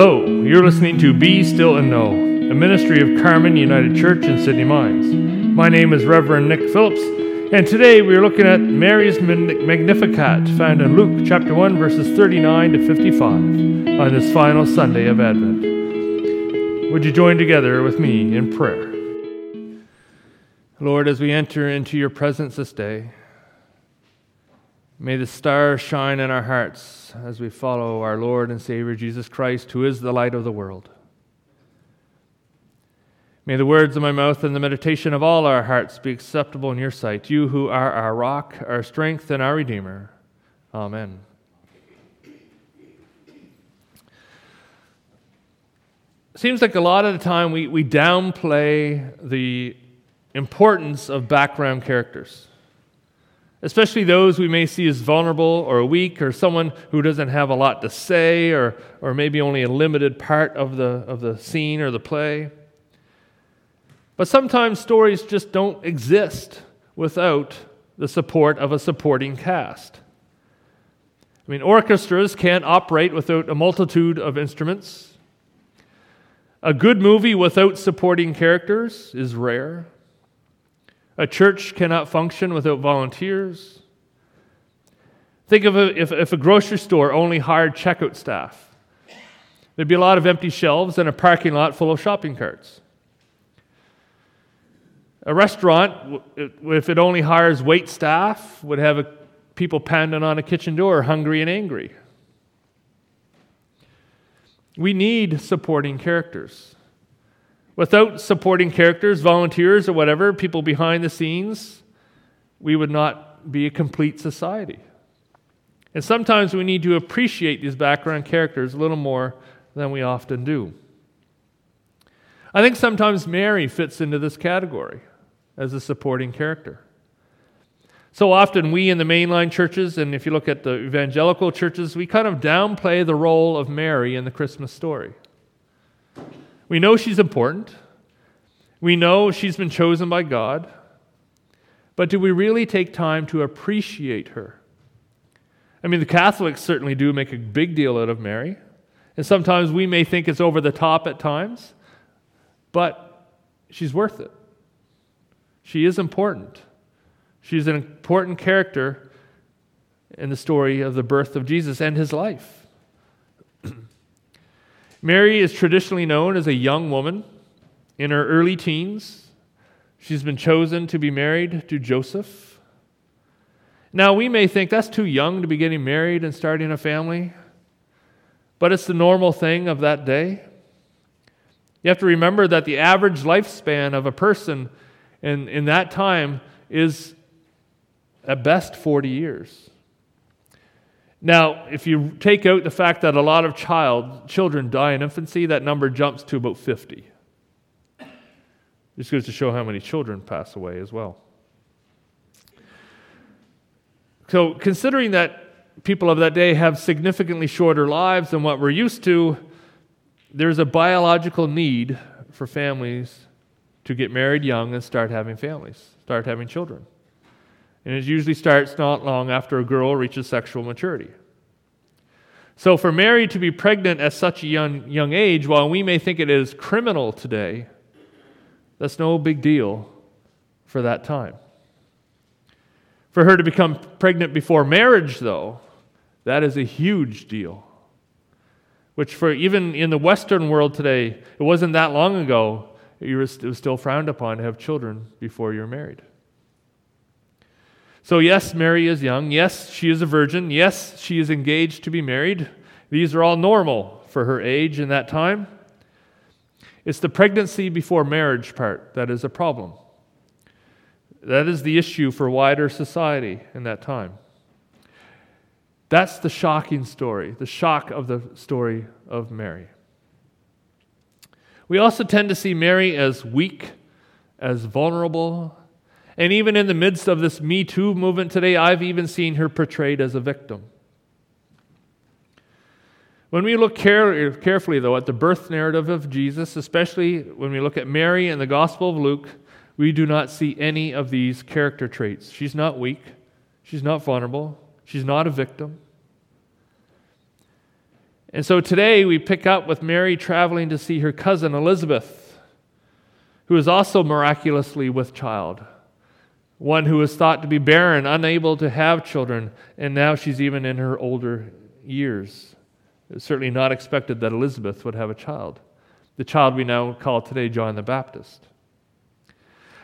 Hello, you're listening to Be Still and Know, a ministry of Carmen United Church in Sydney Mines. My name is Reverend Nick Phillips, and today we're looking at Mary's Magnificat, found in Luke chapter 1, verses 39 to 55, on this final Sunday of Advent. Would you join together with me in prayer? Lord, as we enter into your presence this day, May the stars shine in our hearts as we follow our Lord and Savior Jesus Christ, who is the light of the world. May the words of my mouth and the meditation of all our hearts be acceptable in your sight, you who are our rock, our strength, and our Redeemer. Amen. Seems like a lot of the time we, we downplay the importance of background characters especially those we may see as vulnerable or weak or someone who doesn't have a lot to say or, or maybe only a limited part of the, of the scene or the play. But sometimes stories just don't exist without the support of a supporting cast. I mean, orchestras can't operate without a multitude of instruments. A good movie without supporting characters is rare. A church cannot function without volunteers. Think of a, if, if a grocery store only hired checkout staff. There'd be a lot of empty shelves and a parking lot full of shopping carts. A restaurant, if it only hires wait staff, would have a, people pounding on a kitchen door, hungry and angry. We need supporting characters. Without supporting characters, volunteers, or whatever, people behind the scenes, we would not be a complete society. And sometimes we need to appreciate these background characters a little more than we often do. I think sometimes Mary fits into this category as a supporting character. So often, we in the mainline churches, and if you look at the evangelical churches, we kind of downplay the role of Mary in the Christmas story. We know she's important. We know she's been chosen by God. But do we really take time to appreciate her? I mean, the Catholics certainly do make a big deal out of Mary. And sometimes we may think it's over the top at times, but she's worth it. She is important. She's an important character in the story of the birth of Jesus and his life. Mary is traditionally known as a young woman in her early teens. She's been chosen to be married to Joseph. Now, we may think that's too young to be getting married and starting a family, but it's the normal thing of that day. You have to remember that the average lifespan of a person in, in that time is at best 40 years. Now, if you take out the fact that a lot of child, children die in infancy, that number jumps to about 50. This goes to show how many children pass away as well. So, considering that people of that day have significantly shorter lives than what we're used to, there's a biological need for families to get married young and start having families, start having children. And it usually starts not long after a girl reaches sexual maturity. So, for Mary to be pregnant at such a young, young age, while we may think it is criminal today, that's no big deal for that time. For her to become pregnant before marriage, though, that is a huge deal. Which, for even in the Western world today, it wasn't that long ago, it was still frowned upon to have children before you're married. So, yes, Mary is young. Yes, she is a virgin. Yes, she is engaged to be married. These are all normal for her age in that time. It's the pregnancy before marriage part that is a problem. That is the issue for wider society in that time. That's the shocking story, the shock of the story of Mary. We also tend to see Mary as weak, as vulnerable, and even in the midst of this Me Too movement today, I've even seen her portrayed as a victim. When we look care- carefully, though, at the birth narrative of Jesus, especially when we look at Mary in the Gospel of Luke, we do not see any of these character traits. She's not weak, she's not vulnerable, she's not a victim. And so today we pick up with Mary traveling to see her cousin Elizabeth, who is also miraculously with child. One who was thought to be barren, unable to have children, and now she's even in her older years. It's certainly not expected that Elizabeth would have a child. The child we now call today John the Baptist.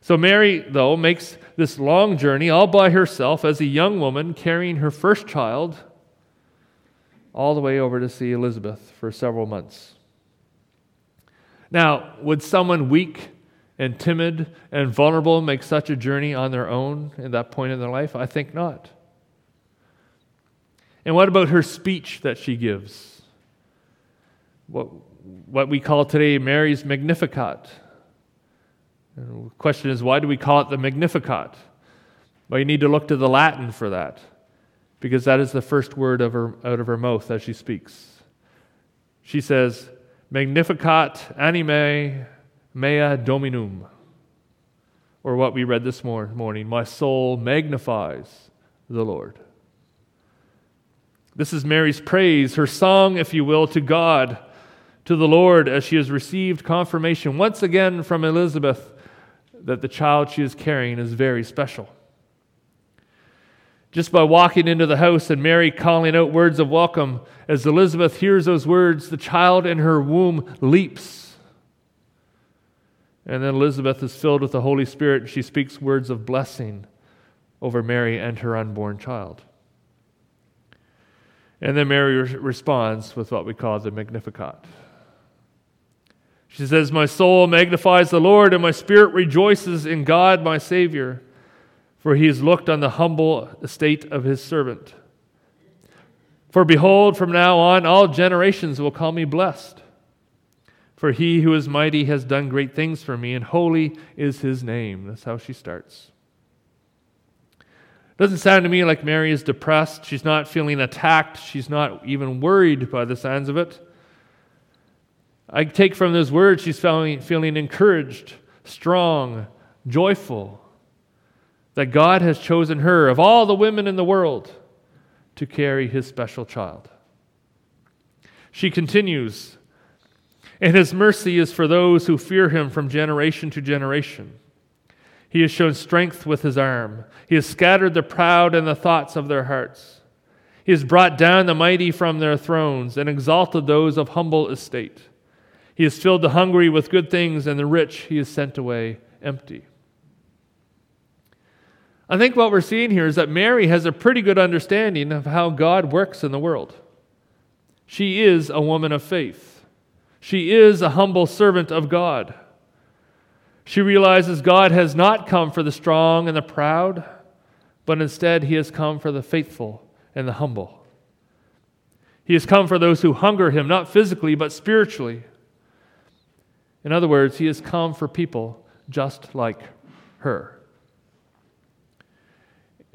So Mary, though, makes this long journey all by herself as a young woman carrying her first child all the way over to see Elizabeth for several months. Now, would someone weak and timid and vulnerable make such a journey on their own at that point in their life? I think not. And what about her speech that she gives? What, what we call today Mary's Magnificat. And the question is, why do we call it the Magnificat? Well, you need to look to the Latin for that, because that is the first word of her, out of her mouth as she speaks. She says, Magnificat anima mea dominum. Or what we read this morning, my soul magnifies the Lord. This is Mary's praise, her song, if you will, to God, to the Lord, as she has received confirmation once again from Elizabeth that the child she is carrying is very special. Just by walking into the house and Mary calling out words of welcome, as Elizabeth hears those words, the child in her womb leaps. And then Elizabeth is filled with the Holy Spirit she speaks words of blessing over Mary and her unborn child. And then Mary responds with what we call the Magnificat. She says, My soul magnifies the Lord, and my spirit rejoices in God, my Savior, for he has looked on the humble estate of his servant. For behold, from now on all generations will call me blessed. For he who is mighty has done great things for me, and holy is his name. That's how she starts. Doesn't sound to me like Mary is depressed. She's not feeling attacked. She's not even worried by the signs of it. I take from those words she's feeling, feeling encouraged, strong, joyful, that God has chosen her, of all the women in the world, to carry his special child. She continues, and his mercy is for those who fear him from generation to generation. He has shown strength with his arm. He has scattered the proud in the thoughts of their hearts. He has brought down the mighty from their thrones and exalted those of humble estate. He has filled the hungry with good things, and the rich he has sent away empty. I think what we're seeing here is that Mary has a pretty good understanding of how God works in the world. She is a woman of faith, she is a humble servant of God. She realizes God has not come for the strong and the proud, but instead, He has come for the faithful and the humble. He has come for those who hunger Him, not physically, but spiritually. In other words, he has come for people just like her.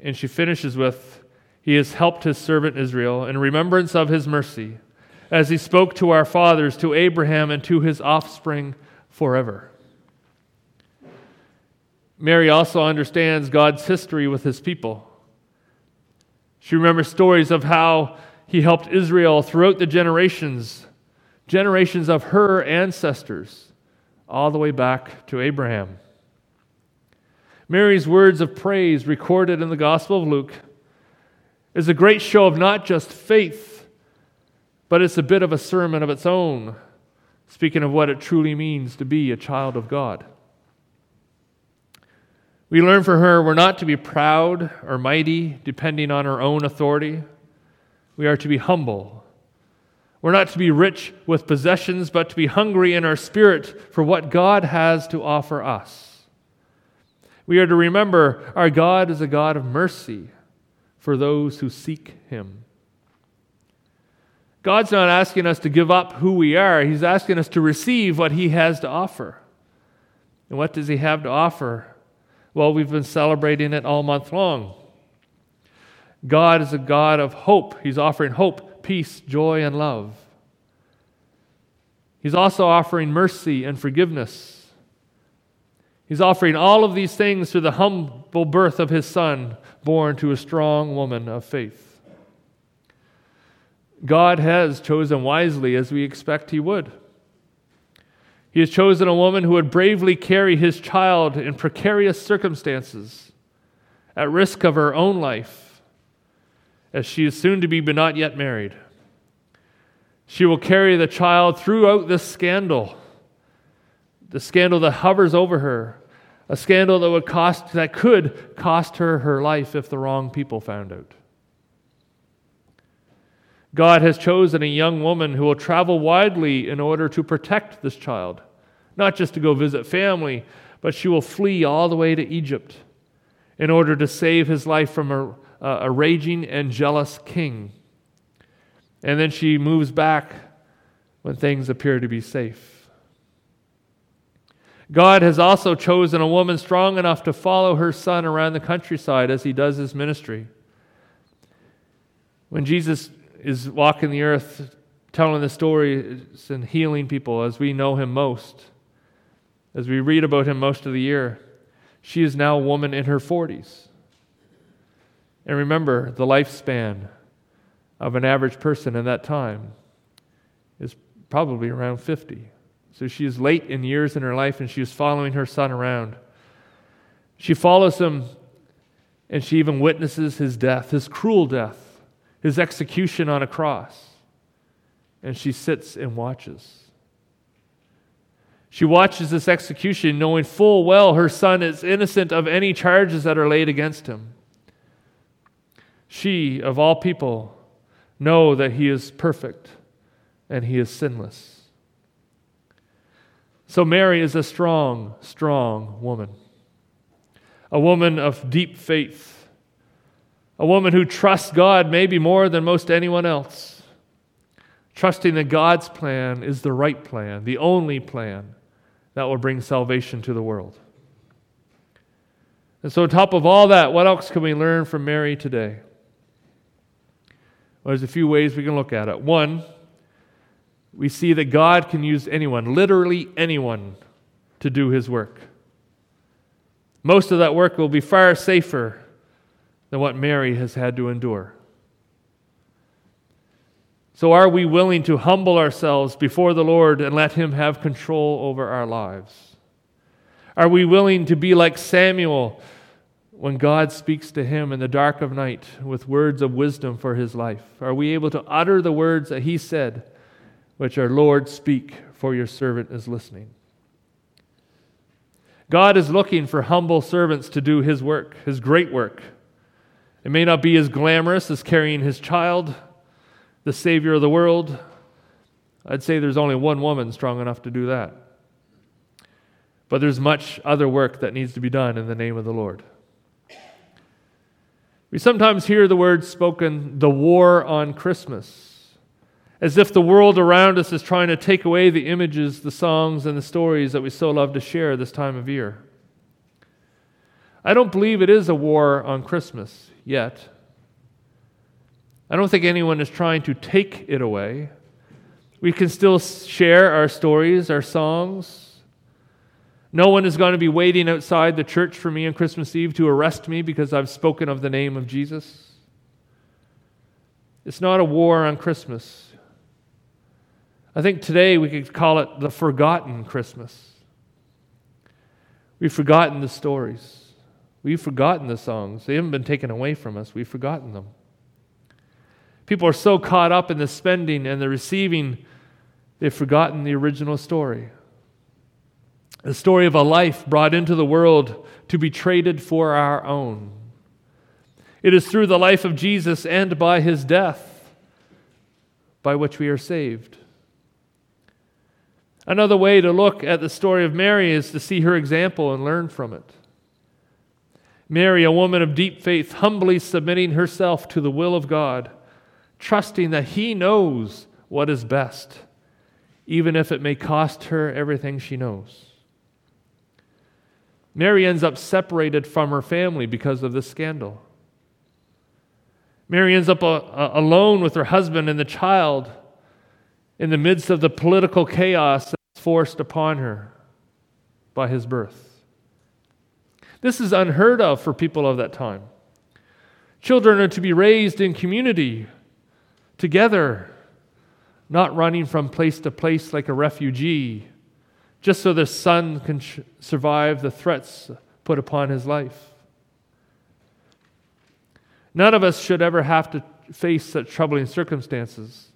And she finishes with He has helped his servant Israel in remembrance of his mercy, as he spoke to our fathers, to Abraham, and to his offspring forever. Mary also understands God's history with his people. She remembers stories of how he helped Israel throughout the generations, generations of her ancestors all the way back to Abraham. Mary's words of praise, recorded in the Gospel of Luke, is a great show of not just faith, but it's a bit of a sermon of its own, speaking of what it truly means to be a child of God. We learn from her we're not to be proud or mighty, depending on our own authority. We are to be humble we're not to be rich with possessions, but to be hungry in our spirit for what God has to offer us. We are to remember our God is a God of mercy for those who seek Him. God's not asking us to give up who we are, He's asking us to receive what He has to offer. And what does He have to offer? Well, we've been celebrating it all month long. God is a God of hope. He's offering hope peace, joy, and love. He's also offering mercy and forgiveness. He's offering all of these things through the humble birth of his son, born to a strong woman of faith. God has chosen wisely as we expect He would. He has chosen a woman who would bravely carry his child in precarious circumstances, at risk of her own life, as she is soon to be but not yet married. She will carry the child throughout this scandal, the scandal that hovers over her, a scandal that would cost that could cost her her life if the wrong people found out. God has chosen a young woman who will travel widely in order to protect this child, not just to go visit family, but she will flee all the way to Egypt in order to save his life from a, a raging and jealous king. And then she moves back when things appear to be safe. God has also chosen a woman strong enough to follow her son around the countryside as he does his ministry. When Jesus is walking the earth telling the stories and healing people as we know him most, as we read about him most of the year. She is now a woman in her 40s. And remember, the lifespan of an average person in that time is probably around 50. So she is late in years in her life and she is following her son around. She follows him and she even witnesses his death, his cruel death his execution on a cross. And she sits and watches. She watches this execution, knowing full well her son is innocent of any charges that are laid against him. She, of all people, know that he is perfect and he is sinless. So Mary is a strong, strong woman, a woman of deep faith a woman who trusts God maybe more than most anyone else, trusting that God's plan is the right plan, the only plan that will bring salvation to the world. And so, on top of all that, what else can we learn from Mary today? Well, there's a few ways we can look at it. One, we see that God can use anyone, literally anyone, to do his work. Most of that work will be far safer than what Mary has had to endure. So, are we willing to humble ourselves before the Lord and let Him have control over our lives? Are we willing to be like Samuel when God speaks to him in the dark of night with words of wisdom for his life? Are we able to utter the words that He said, which are, Lord, speak, for your servant is listening? God is looking for humble servants to do His work, His great work. It may not be as glamorous as carrying his child, the Savior of the world. I'd say there's only one woman strong enough to do that. But there's much other work that needs to be done in the name of the Lord. We sometimes hear the words spoken, the war on Christmas, as if the world around us is trying to take away the images, the songs, and the stories that we so love to share this time of year. I don't believe it is a war on Christmas yet. I don't think anyone is trying to take it away. We can still share our stories, our songs. No one is going to be waiting outside the church for me on Christmas Eve to arrest me because I've spoken of the name of Jesus. It's not a war on Christmas. I think today we could call it the forgotten Christmas. We've forgotten the stories. We've forgotten the songs. They haven't been taken away from us, we've forgotten them. People are so caught up in the spending and the receiving, they've forgotten the original story. The story of a life brought into the world to be traded for our own. It is through the life of Jesus and by his death by which we are saved. Another way to look at the story of Mary is to see her example and learn from it. Mary, a woman of deep faith, humbly submitting herself to the will of God, trusting that He knows what is best, even if it may cost her everything she knows. Mary ends up separated from her family because of this scandal. Mary ends up a, a, alone with her husband and the child in the midst of the political chaos that's forced upon her by his birth. This is unheard of for people of that time. Children are to be raised in community, together, not running from place to place like a refugee, just so the son can sh- survive the threats put upon his life. None of us should ever have to face such troubling circumstances.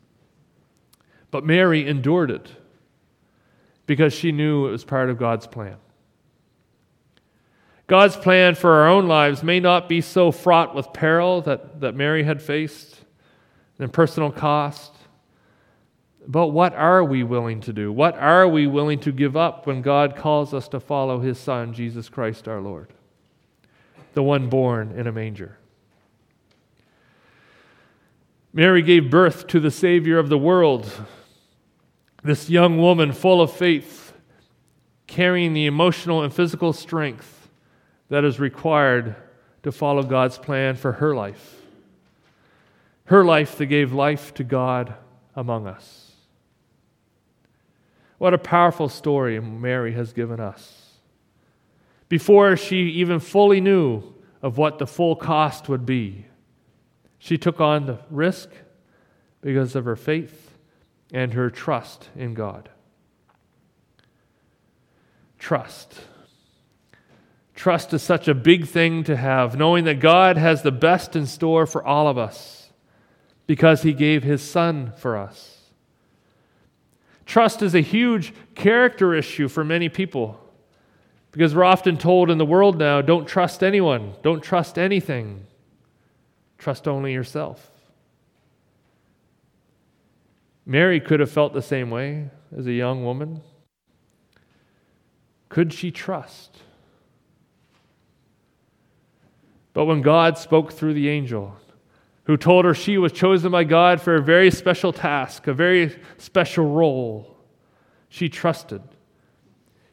But Mary endured it because she knew it was part of God's plan. God's plan for our own lives may not be so fraught with peril that, that Mary had faced and personal cost. But what are we willing to do? What are we willing to give up when God calls us to follow His Son, Jesus Christ our Lord, the one born in a manger? Mary gave birth to the Savior of the world, this young woman full of faith, carrying the emotional and physical strength that is required to follow God's plan for her life. Her life that gave life to God among us. What a powerful story Mary has given us. Before she even fully knew of what the full cost would be, she took on the risk because of her faith and her trust in God. Trust. Trust is such a big thing to have, knowing that God has the best in store for all of us because He gave His Son for us. Trust is a huge character issue for many people because we're often told in the world now don't trust anyone, don't trust anything, trust only yourself. Mary could have felt the same way as a young woman. Could she trust? But when God spoke through the angel, who told her she was chosen by God for a very special task, a very special role, she trusted,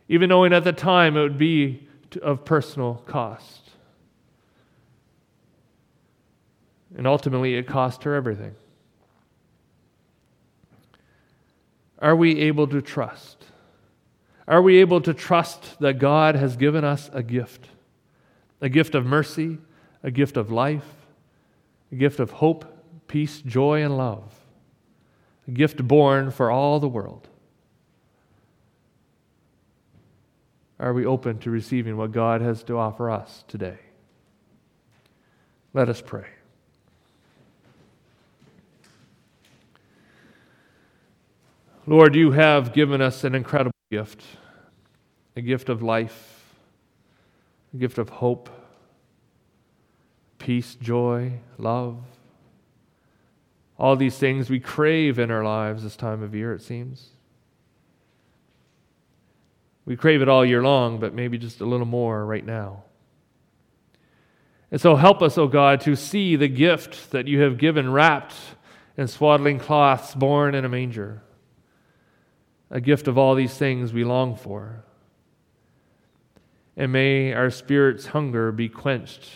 even knowing at the time it would be of personal cost. And ultimately, it cost her everything. Are we able to trust? Are we able to trust that God has given us a gift? A gift of mercy, a gift of life, a gift of hope, peace, joy, and love, a gift born for all the world. Are we open to receiving what God has to offer us today? Let us pray. Lord, you have given us an incredible gift a gift of life, a gift of hope peace, joy, love. All these things we crave in our lives this time of year, it seems. We crave it all year long, but maybe just a little more right now. And so help us, O oh God, to see the gift that you have given wrapped in swaddling cloths, born in a manger. A gift of all these things we long for. And may our spirit's hunger be quenched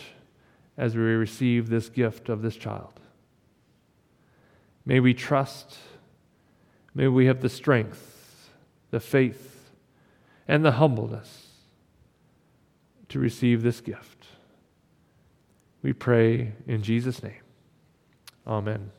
as we receive this gift of this child. May we trust, may we have the strength, the faith, and the humbleness to receive this gift. We pray in Jesus' name. Amen.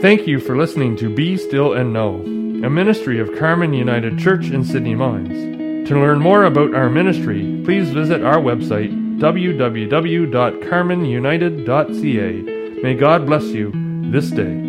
Thank you for listening to Be Still and Know a ministry of Carmen United Church in Sydney Mines. To learn more about our ministry, please visit our website www.carmenunited.ca. May God bless you this day.